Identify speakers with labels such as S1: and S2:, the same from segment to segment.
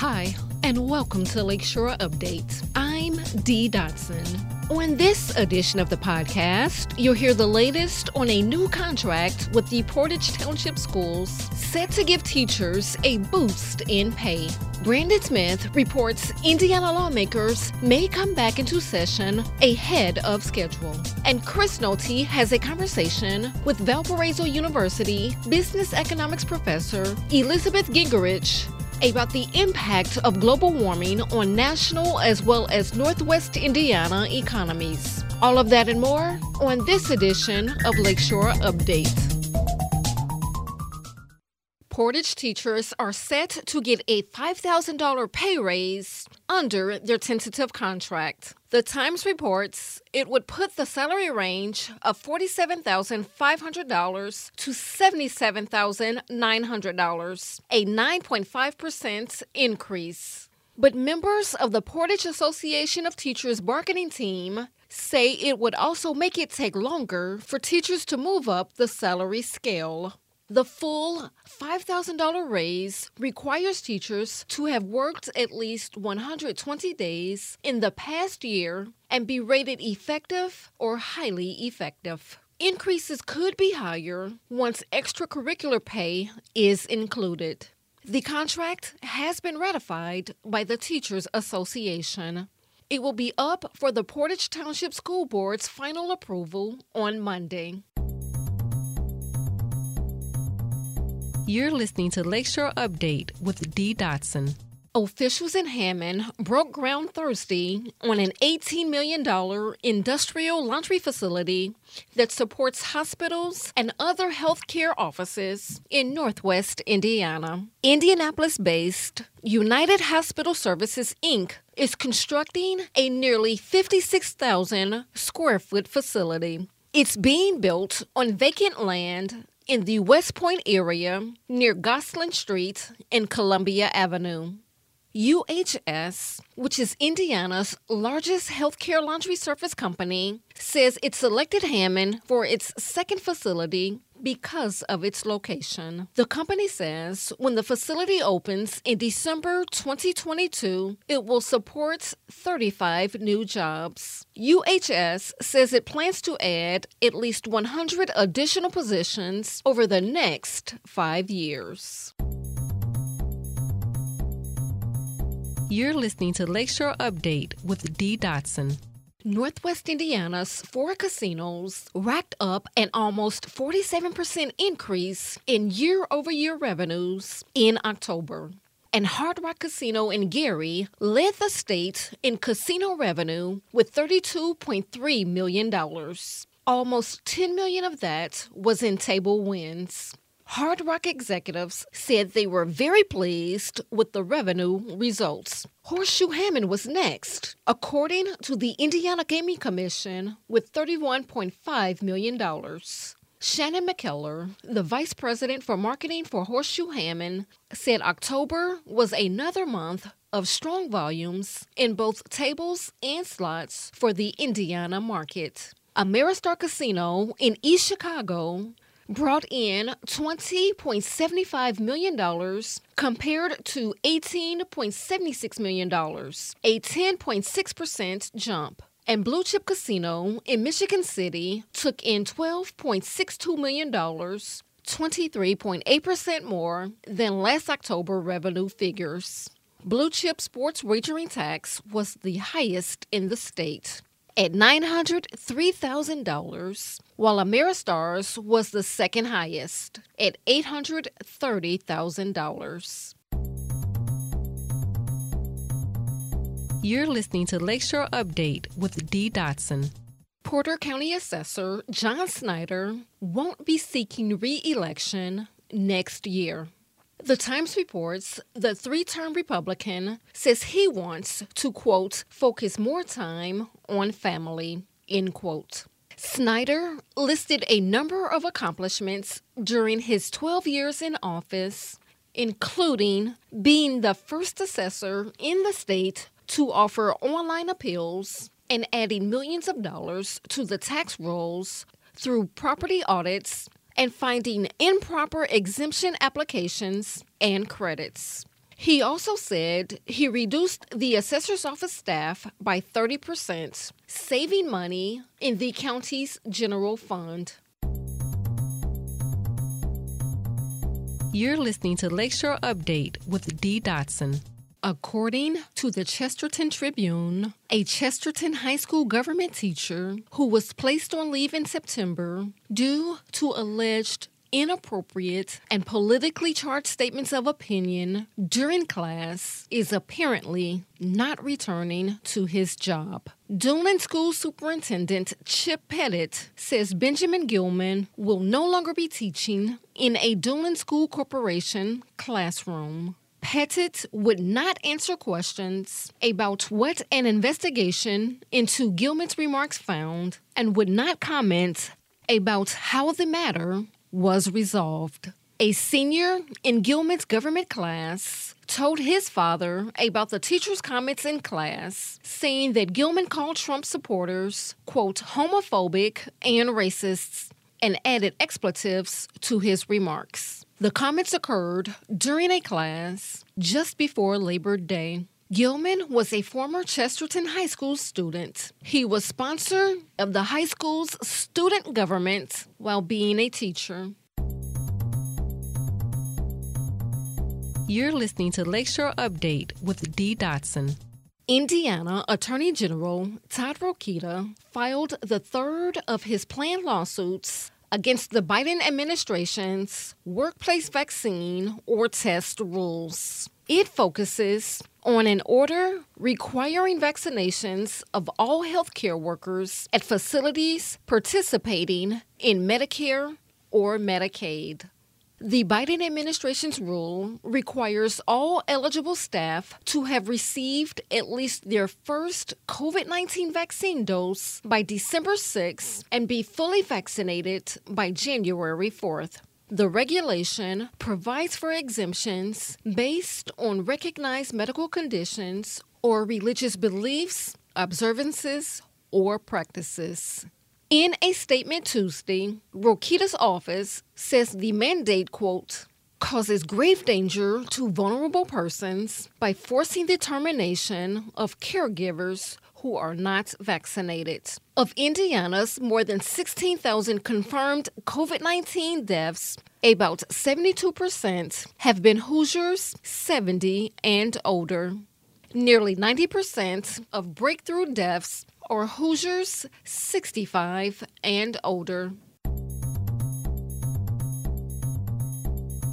S1: Hi, and welcome to Lakeshore Update. I'm Dee Dotson. On this edition of the podcast, you'll hear the latest on a new contract with the Portage Township Schools set to give teachers a boost in pay. Brandon Smith reports Indiana lawmakers may come back into session ahead of schedule. And Chris Nolte has a conversation with Valparaiso University business economics professor Elizabeth Gingerich about the impact of global warming on national as well as Northwest Indiana economies. All of that and more on this edition of Lakeshore Update. Portage teachers are set to get a $5,000 pay raise under their tentative contract. The Times reports it would put the salary range of $47,500 to $77,900, a 9.5% increase. But members of the Portage Association of Teachers bargaining team say it would also make it take longer for teachers to move up the salary scale. The full $5,000 raise requires teachers to have worked at least 120 days in the past year and be rated effective or highly effective. Increases could be higher once extracurricular pay is included. The contract has been ratified by the Teachers Association. It will be up for the Portage Township School Board's final approval on Monday.
S2: You're listening to Lakeshore Update with Dee Dotson.
S1: Officials in Hammond broke ground Thursday on an $18 million industrial laundry facility that supports hospitals and other healthcare offices in Northwest Indiana. Indianapolis based United Hospital Services, Inc. is constructing a nearly 56,000 square foot facility. It's being built on vacant land in the West Point area near Gostlin Street and Columbia Avenue. UHS, which is Indiana's largest healthcare laundry service company, says it selected Hammond for its second facility because of its location. The company says when the facility opens in December 2022, it will support 35 new jobs. UHS says it plans to add at least 100 additional positions over the next five years.
S2: You're listening to Lakeshore Update with Dee Dotson.
S1: Northwest Indiana's four casinos racked up an almost 47% increase in year over year revenues in October. And Hard Rock Casino in Gary led the state in casino revenue with $32.3 million. Almost 10 million of that was in table wins. Hard Rock executives said they were very pleased with the revenue results. Horseshoe Hammond was next, according to the Indiana Gaming Commission, with $31.5 million. Shannon McKellar, the vice president for marketing for Horseshoe Hammond, said October was another month of strong volumes in both tables and slots for the Indiana market. Ameristar Casino in East Chicago brought in $20.75 million compared to $18.76 million, a 10.6% jump. And Blue Chip Casino in Michigan City took in $12.62 million, 23.8% more than last October revenue figures. Blue Chip Sports wagering tax was the highest in the state at $903,000, while Ameristars was the second highest at $830,000.
S2: You're listening to Lakeshore Update with Dee Dotson.
S1: Porter County Assessor John Snyder won't be seeking re election next year. The Times reports the three term Republican says he wants to, quote, focus more time on family, end quote. Snyder listed a number of accomplishments during his 12 years in office, including being the first assessor in the state to offer online appeals and adding millions of dollars to the tax rolls through property audits and finding improper exemption applications and credits. He also said he reduced the assessor's office staff by 30%, saving money in the county's general fund.
S2: You're listening to Lakeshore Update with Dee Dotson.
S1: According to the Chesterton Tribune, a Chesterton High School government teacher who was placed on leave in September due to alleged inappropriate and politically charged statements of opinion during class is apparently not returning to his job. Duneland School Superintendent Chip Pettit says Benjamin Gilman will no longer be teaching in a Duneland School Corporation classroom. Pettit would not answer questions about what an investigation into Gilman's remarks found and would not comment about how the matter was resolved. A senior in Gilman's government class told his father about the teacher's comments in class, saying that Gilman called Trump supporters, quote, homophobic and racists, and added expletives to his remarks. The comments occurred during a class just before Labor Day. Gilman was a former Chesterton High School student. He was sponsor of the high school's student government while being a teacher.
S2: You're listening to Lakeshore Update with Dee Dotson.
S1: Indiana Attorney General Todd Rokita filed the third of his planned lawsuits against the Biden administration's workplace vaccine or test rules. It focuses on an order requiring vaccinations of all healthcare workers at facilities participating in Medicare or Medicaid. The Biden administration's rule requires all eligible staff to have received at least their first COVID 19 vaccine dose by December 6 and be fully vaccinated by January 4th. The regulation provides for exemptions based on recognized medical conditions or religious beliefs, observances, or practices. In a statement Tuesday, Rokita's office says the mandate, quote, causes grave danger to vulnerable persons by forcing the termination of caregivers who are not vaccinated. Of Indiana's more than 16,000 confirmed COVID 19 deaths, about 72% have been Hoosiers 70 and older. Nearly 90% of breakthrough deaths are Hoosiers 65 and older.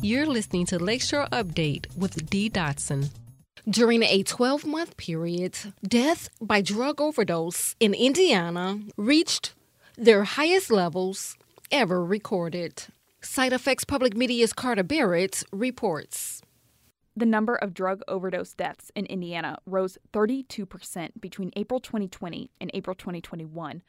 S2: You're listening to Lakeshore Update with Dee Dotson.
S1: During a 12 month period, death by drug overdose in Indiana reached their highest levels ever recorded. Side Effects Public Media's Carter Barrett reports.
S3: The number of drug overdose deaths in Indiana rose 32% between April 2020 and April 2021.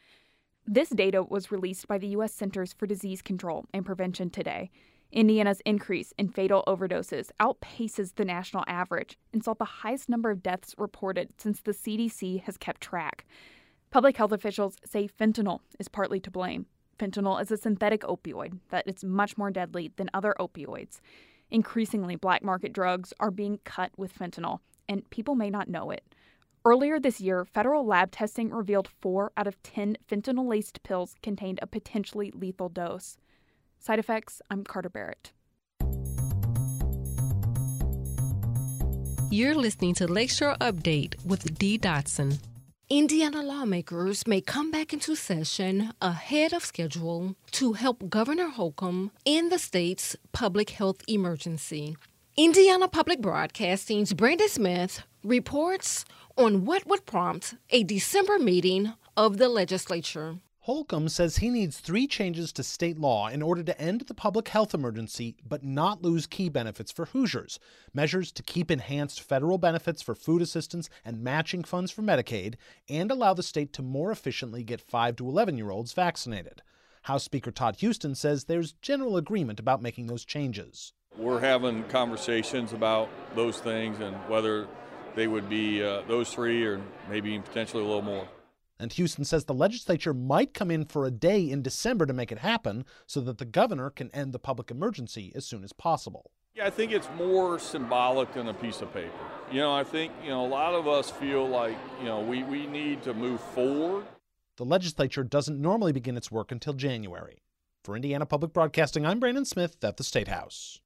S3: This data was released by the U.S. Centers for Disease Control and Prevention today. Indiana's increase in fatal overdoses outpaces the national average and saw the highest number of deaths reported since the CDC has kept track. Public health officials say fentanyl is partly to blame. Fentanyl is a synthetic opioid that is much more deadly than other opioids. Increasingly, black market drugs are being cut with fentanyl, and people may not know it. Earlier this year, federal lab testing revealed four out of 10 fentanyl laced pills contained a potentially lethal dose. Side effects I'm Carter Barrett.
S2: You're listening to Lakeshore Update with Dee Dotson.
S1: Indiana lawmakers may come back into session ahead of schedule to help Governor Holcomb in the state's public health emergency. Indiana Public Broadcasting's Brandon Smith reports on what would prompt a December meeting of the legislature.
S4: Holcomb says he needs three changes to state law in order to end the public health emergency but not lose key benefits for Hoosiers. Measures to keep enhanced federal benefits for food assistance and matching funds for Medicaid, and allow the state to more efficiently get 5 to 11 year olds vaccinated. House Speaker Todd Houston says there's general agreement about making those changes.
S5: We're having conversations about those things and whether they would be uh, those three or maybe potentially a little more.
S4: And Houston says the legislature might come in for a day in December to make it happen so that the governor can end the public emergency as soon as possible.
S5: Yeah, I think it's more symbolic than a piece of paper. You know, I think, you know, a lot of us feel like, you know, we, we need to move forward.
S4: The legislature doesn't normally begin its work until January. For Indiana Public Broadcasting, I'm Brandon Smith at the State House.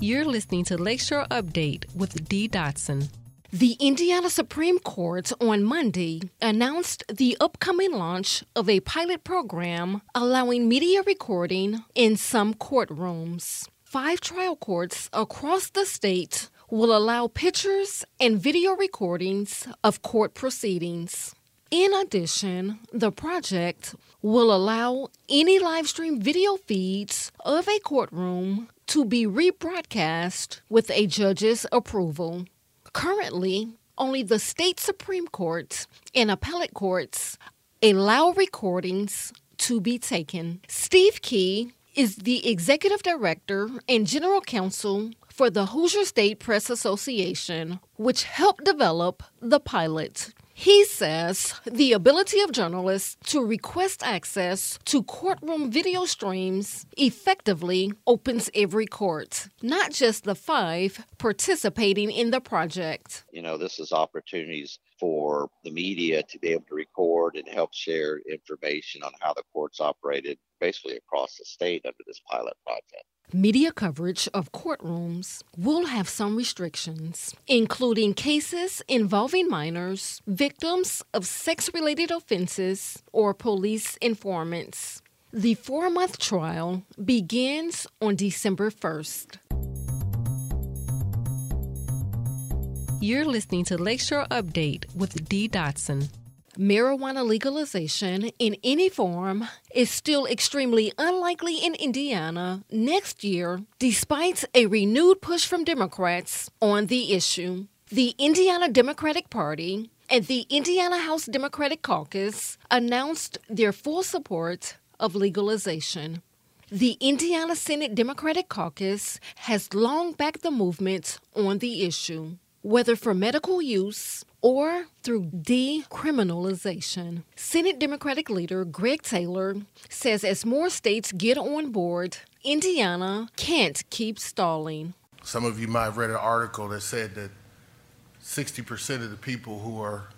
S2: You're listening to Lakeshore Update with Dee Dotson.
S1: The Indiana Supreme Court on Monday announced the upcoming launch of a pilot program allowing media recording in some courtrooms. Five trial courts across the state will allow pictures and video recordings of court proceedings. In addition, the project will allow any live stream video feeds of a courtroom to be rebroadcast with a judge's approval. Currently, only the state Supreme Courts and appellate courts allow recordings to be taken. Steve Key is the executive director and general counsel for the Hoosier State Press Association, which helped develop the pilot. He says the ability of journalists to request access to courtroom video streams effectively opens every court, not just the five participating in the project.
S6: You know, this is opportunities for the media to be able to record and help share information on how the courts operated basically across the state under this pilot project.
S1: Media coverage of courtrooms will have some restrictions, including cases involving minors, victims of sex related offenses, or police informants. The four month trial begins on December 1st.
S2: You're listening to Lakeshore Update with Dee Dotson.
S1: Marijuana legalization in any form is still extremely unlikely in Indiana next year, despite a renewed push from Democrats on the issue. The Indiana Democratic Party and the Indiana House Democratic Caucus announced their full support of legalization. The Indiana Senate Democratic Caucus has long backed the movement on the issue, whether for medical use or through decriminalization. Senate Democratic leader Greg Taylor says as more states get on board, Indiana can't keep stalling.
S7: Some of you might have read an article that said that 60% of the people who are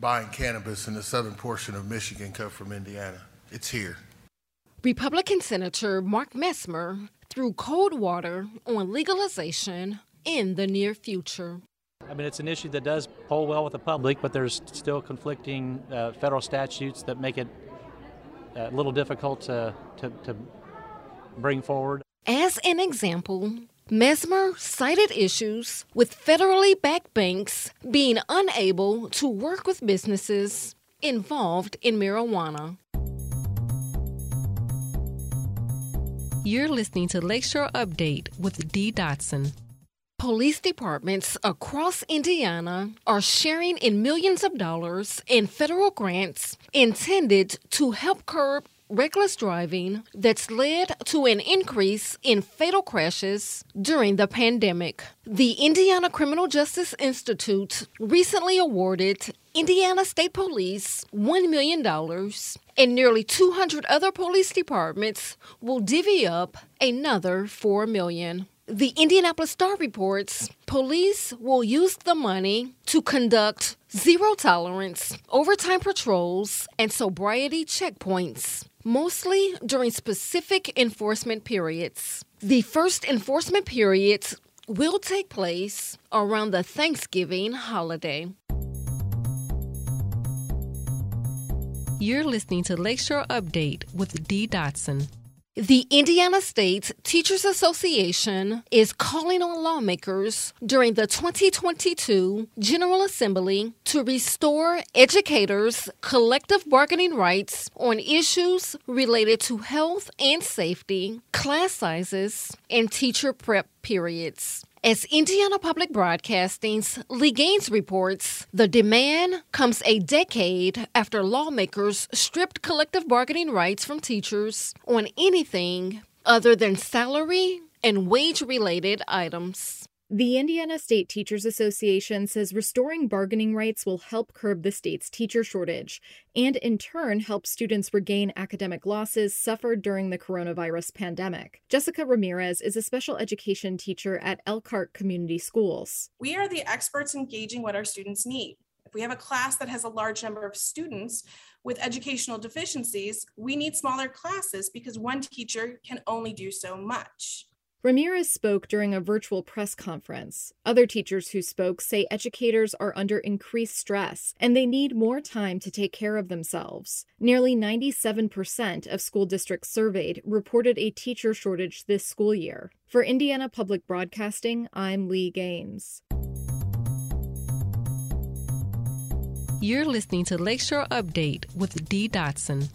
S7: buying cannabis in the southern portion of Michigan come from Indiana. It's here.
S1: Republican Senator Mark Messmer threw cold water on legalization in the near future.
S8: I mean, it's an issue that does poll well with the public, but there's still conflicting uh, federal statutes that make it a little difficult to, to, to bring forward.
S1: As an example, Messmer cited issues with federally backed banks being unable to work with businesses involved in marijuana.
S2: You're listening to Lakeshore Update with Dee Dotson.
S1: Police departments across Indiana are sharing in millions of dollars in federal grants intended to help curb reckless driving that's led to an increase in fatal crashes during the pandemic. The Indiana Criminal Justice Institute recently awarded Indiana State Police $1 million, and nearly 200 other police departments will divvy up another $4 million. The Indianapolis Star reports police will use the money to conduct zero tolerance, overtime patrols, and sobriety checkpoints, mostly during specific enforcement periods. The first enforcement periods will take place around the Thanksgiving holiday.
S2: You're listening to Lakeshore Update with Dee Dotson.
S1: The Indiana State Teachers Association is calling on lawmakers during the 2022 General Assembly to restore educators' collective bargaining rights on issues related to health and safety, class sizes, and teacher prep periods. As Indiana Public Broadcasting's Lee Gaines reports, the demand comes a decade after lawmakers stripped collective bargaining rights from teachers on anything other than salary and wage related items.
S3: The Indiana State Teachers Association says restoring bargaining rights will help curb the state's teacher shortage and, in turn, help students regain academic losses suffered during the coronavirus pandemic. Jessica Ramirez is a special education teacher at Elkhart Community Schools.
S9: We are the experts engaging what our students need. If we have a class that has a large number of students with educational deficiencies, we need smaller classes because one teacher can only do so much.
S3: Ramirez spoke during a virtual press conference. Other teachers who spoke say educators are under increased stress and they need more time to take care of themselves. Nearly 97% of school districts surveyed reported a teacher shortage this school year. For Indiana Public Broadcasting, I'm Lee Gaines.
S2: You're listening to Lakeshore Update with Dee Dotson.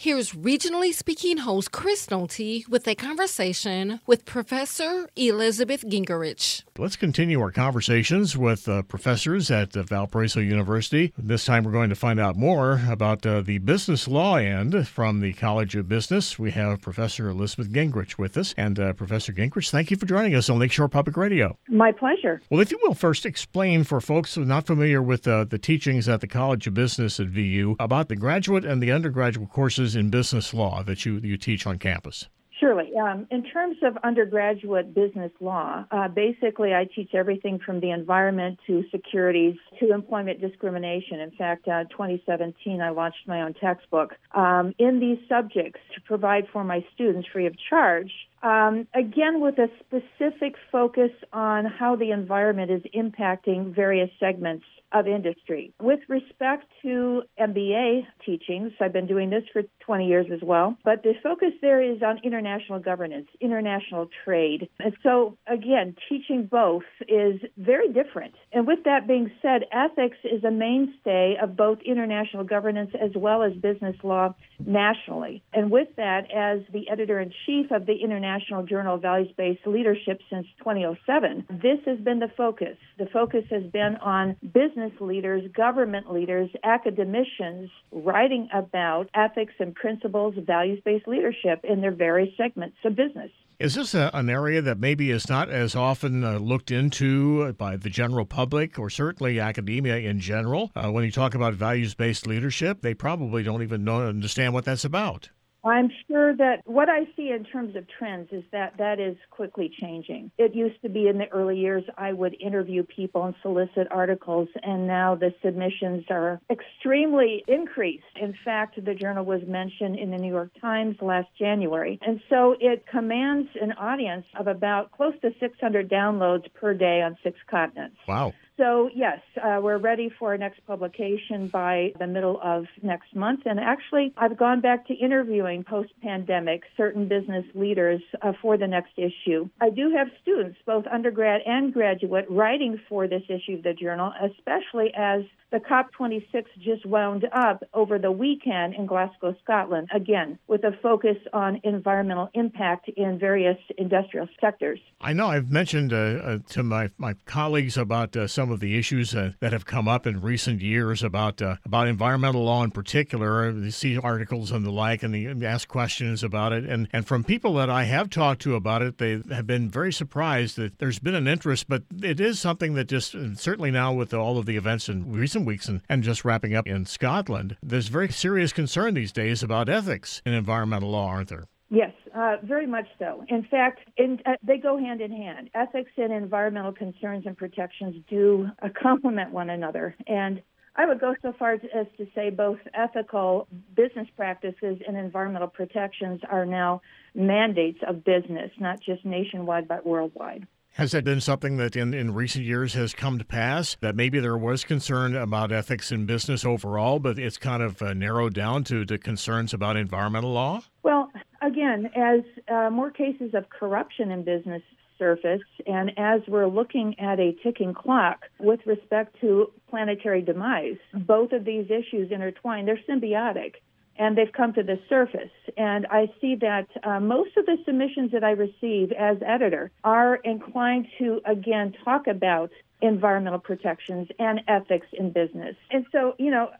S1: Here's regionally speaking host Chris Nolte with a conversation with Professor Elizabeth Gingerich.
S10: Let's continue our conversations with uh, professors at uh, Valparaiso University. This time we're going to find out more about uh, the business law end from the College of Business. We have Professor Elizabeth Gingerich with us. And uh, Professor Gingerich, thank you for joining us on Lakeshore Public Radio.
S11: My pleasure.
S10: Well, if you will first explain for folks who are not familiar with uh, the teachings at the College of Business at VU about the graduate and the undergraduate courses in business law that you, you teach on campus?
S11: Surely. Um, in terms of undergraduate business law, uh, basically I teach everything from the environment to securities to employment discrimination. In fact, uh, 2017 I launched my own textbook um, in these subjects to provide for my students free of charge. Um, again, with a specific focus on how the environment is impacting various segments of industry. With respect to MBA teachings, I've been doing this for 20 years as well, but the focus there is on international governance, international trade. And so, again, teaching both is very different. And with that being said, ethics is a mainstay of both international governance as well as business law nationally. And with that, as the editor in chief of the International Journal of Values Based Leadership since 2007, this has been the focus. The focus has been on business leaders, government leaders, academicians writing about ethics and principles of values based leadership in their various segments of business.
S10: Is this a, an area that maybe is not as often uh, looked into by the general public or certainly academia in general? Uh, when you talk about values based leadership, they probably don't even know, understand what that's about.
S11: I'm sure that what I see in terms of trends is that that is quickly changing. It used to be in the early years I would interview people and solicit articles, and now the submissions are extremely increased. In fact, the journal was mentioned in the New York Times last January. And so it commands an audience of about close to 600 downloads per day on six continents.
S10: Wow.
S11: So, yes, uh, we're ready for our next publication by the middle of next month. And actually, I've gone back to interviewing post pandemic certain business leaders uh, for the next issue. I do have students, both undergrad and graduate, writing for this issue of the journal, especially as the COP26 just wound up over the weekend in Glasgow, Scotland, again, with a focus on environmental impact in various industrial sectors.
S10: I know I've mentioned uh, uh, to my, my colleagues about uh, some of the issues uh, that have come up in recent years about uh, about environmental law in particular. You see articles and the like, and they ask questions about it. And, and from people that I have talked to about it, they have been very surprised that there's been an interest, but it is something that just, certainly now with all of the events in recent recent weeks and, and just wrapping up in Scotland, there's very serious concern these days about ethics in environmental law, aren't there?
S11: Yes, uh, very much so. In fact, in, uh, they go hand in hand. Ethics and environmental concerns and protections do uh, complement one another. And I would go so far as to say both ethical business practices and environmental protections are now mandates of business, not just nationwide but worldwide.
S10: Has that been something that in, in recent years has come to pass? That maybe there was concern about ethics in business overall, but it's kind of uh, narrowed down to, to concerns about environmental law?
S11: Well, again, as uh, more cases of corruption in business surface, and as we're looking at a ticking clock with respect to planetary demise, both of these issues intertwine. They're symbiotic and they've come to the surface. And I see that uh, most of the submissions that I receive as editor are inclined to, again, talk about environmental protections and ethics in business. And so, you know,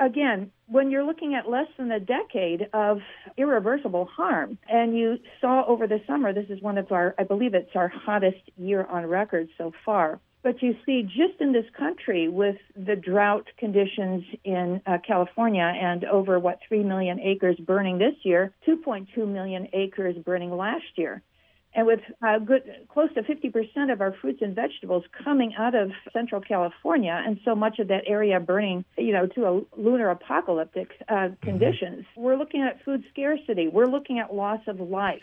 S11: again, when you're looking at less than a decade of irreversible harm, and you saw over the summer, this is one of our, I believe it's our hottest year on record so far. But you see, just in this country, with the drought conditions in uh, California and over what 3 million acres burning this year, 2.2 million acres burning last year and with uh, good close to 50% of our fruits and vegetables coming out of central California, and so much of that area burning, you know, to a lunar apocalyptic uh, mm-hmm. conditions, we're looking at food scarcity. We're looking at loss of life.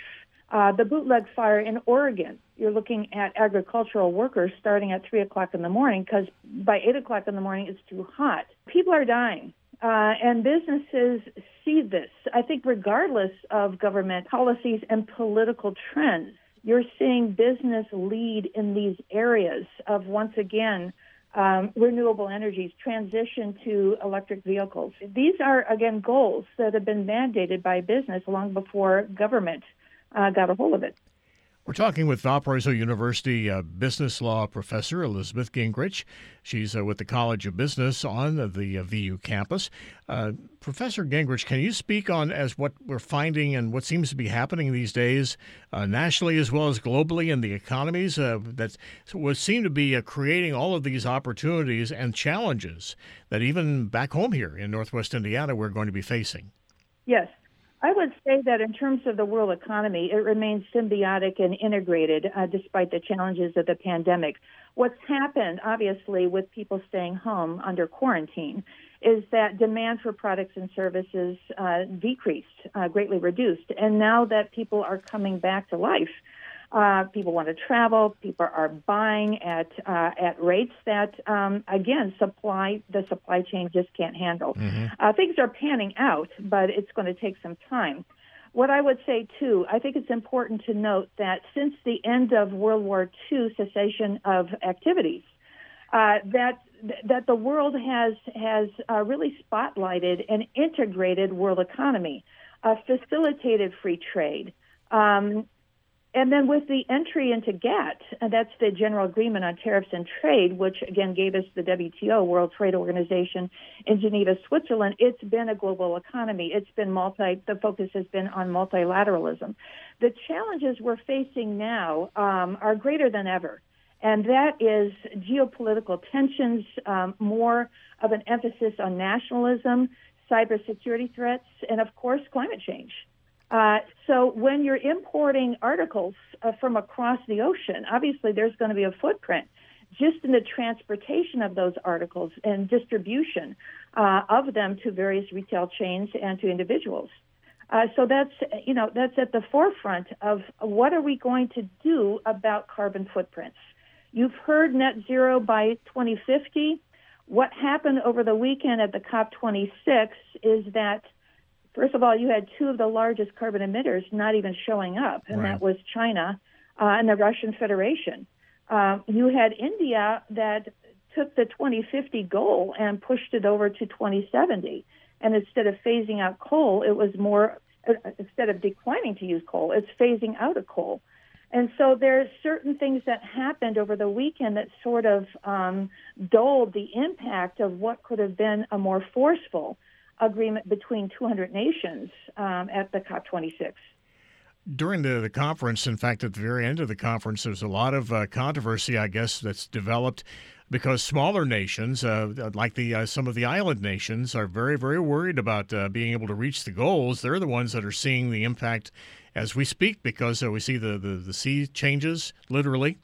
S11: Uh, the bootleg fire in Oregon, you're looking at agricultural workers starting at three o'clock in the morning because by eight o'clock in the morning it's too hot. People are dying. Uh, and businesses see this. I think, regardless of government policies and political trends, you're seeing business lead in these areas of once again um, renewable energies, transition to electric vehicles. These are again goals that have been mandated by business long before government uh, got a hold of it.
S10: We're talking with Valparaiso University uh, business law professor Elizabeth Gingerich. She's uh, with the College of Business on the uh, VU campus. Uh, professor Gingerich, can you speak on as what we're finding and what seems to be happening these days, uh, nationally as well as globally, in the economies uh, that would seem to be creating all of these opportunities and challenges that even back home here in Northwest Indiana we're going to be facing?
S11: Yes. I would say that in terms of the world economy, it remains symbiotic and integrated uh, despite the challenges of the pandemic. What's happened, obviously, with people staying home under quarantine is that demand for products and services uh, decreased, uh, greatly reduced. And now that people are coming back to life, uh, people want to travel. People are buying at uh, at rates that, um, again, supply the supply chain just can't handle. Mm-hmm. Uh, things are panning out, but it's going to take some time. What I would say too, I think it's important to note that since the end of World War II cessation of activities, uh, that that the world has has uh, really spotlighted an integrated world economy, uh, facilitated free trade, um, and then with the entry into GATT, and that's the General Agreement on Tariffs and Trade, which again gave us the WTO, World Trade Organization, in Geneva, Switzerland. It's been a global economy. It's been multi. The focus has been on multilateralism. The challenges we're facing now um, are greater than ever, and that is geopolitical tensions, um, more of an emphasis on nationalism, cybersecurity threats, and of course, climate change. Uh, so when you're importing articles uh, from across the ocean, obviously there's going to be a footprint just in the transportation of those articles and distribution uh, of them to various retail chains and to individuals. Uh, so that's you know that's at the forefront of what are we going to do about carbon footprints. You've heard net zero by 2050. What happened over the weekend at the COP26 is that First of all, you had two of the largest carbon emitters not even showing up, and right. that was China uh, and the Russian Federation. Uh, you had India that took the 2050 goal and pushed it over to 2070. And instead of phasing out coal, it was more, uh, instead of declining to use coal, it's phasing out of coal. And so there are certain things that happened over the weekend that sort of um, dulled the impact of what could have been a more forceful agreement between 200 nations um, at the COP26.
S10: During the, the conference, in fact, at the very end of the conference, there's a lot of uh, controversy, I guess, that's developed because smaller nations, uh, like the uh, some of the island nations, are very, very worried about uh, being able to reach the goals. They're the ones that are seeing the impact as we speak because uh, we see the, the, the sea changes literally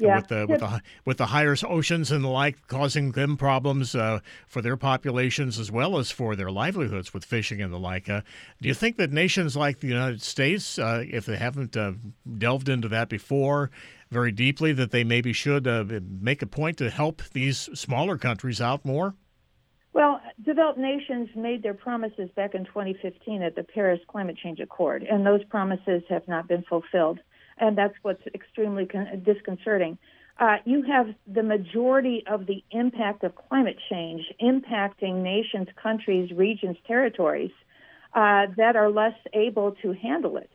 S10: yeah. with the with the with the higher oceans and the like, causing them problems uh, for their populations as well as for their livelihoods with fishing and the like. Uh, do you think that nations like the United States, uh, if they haven't uh, delved into that before very deeply, that they maybe should uh, make a point to help these smaller countries out more?
S11: Well, developed nations made their promises back in 2015 at the Paris Climate Change Accord, and those promises have not been fulfilled and that's what's extremely con- disconcerting. Uh, you have the majority of the impact of climate change impacting nations, countries, regions, territories uh, that are less able to handle it.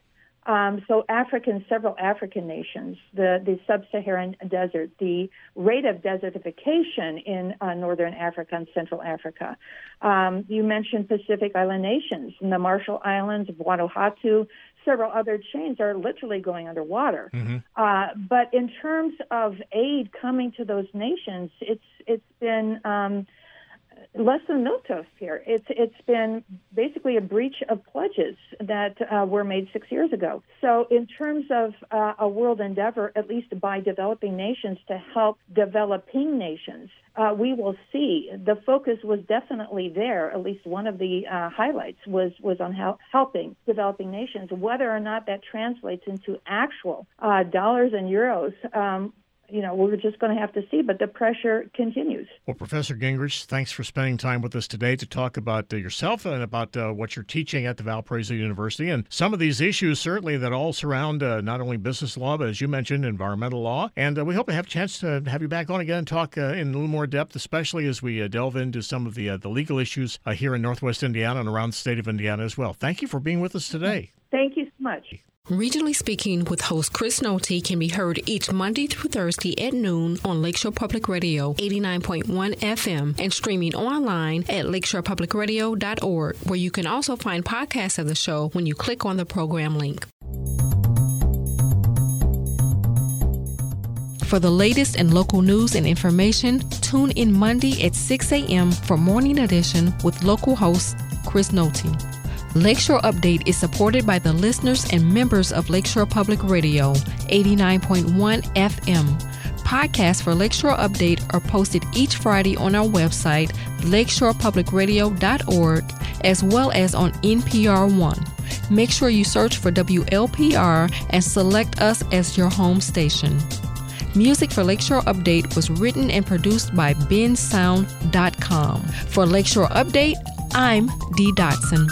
S11: Um, so African, several African nations, the, the sub-Saharan desert, the rate of desertification in uh, northern Africa and Central Africa. Um, you mentioned Pacific Island nations, the Marshall Islands, Vanuatu, several other chains are literally going underwater. Mm-hmm. Uh, but in terms of aid coming to those nations, it's it's been um, less than milquetoast here. It's it's been basically a breach of pledges that uh, were made six years ago. So in terms of uh, a world endeavor, at least by developing nations to help developing nations, uh, we will see. The focus was definitely there. At least one of the uh, highlights was was on hel- helping developing nations. Whether or not that translates into actual uh, dollars and euros um, you know, we're just going to have to see, but the pressure continues.
S10: Well, Professor Gingerich, thanks for spending time with us today to talk about uh, yourself and about uh, what you're teaching at the Valparaiso University and some of these issues, certainly, that all surround uh, not only business law, but as you mentioned, environmental law. And uh, we hope to have a chance to have you back on again and talk uh, in a little more depth, especially as we uh, delve into some of the, the legal issues here in Northwest Indiana and around the state of Indiana as well. Thank you for being with us today.
S11: Thank you so much.
S1: Regionally Speaking with host Chris Nolte can be heard each Monday through Thursday at noon on Lakeshore Public Radio 89.1 FM and streaming online at lakeshorepublicradio.org, where you can also find podcasts of the show when you click on the program link. For the latest and local news and information, tune in Monday at 6 a.m. for Morning Edition with local host Chris Nolte. Lakeshore Update is supported by the listeners and members of Lakeshore Public Radio, 89.1 FM. Podcasts for Lakeshore Update are posted each Friday on our website, lakeshorepublicradio.org, as well as on NPR One. Make sure you search for WLPR and select us as your home station. Music for Lakeshore Update was written and produced by bensound.com. For Lakeshore Update, I'm Dee Dotson.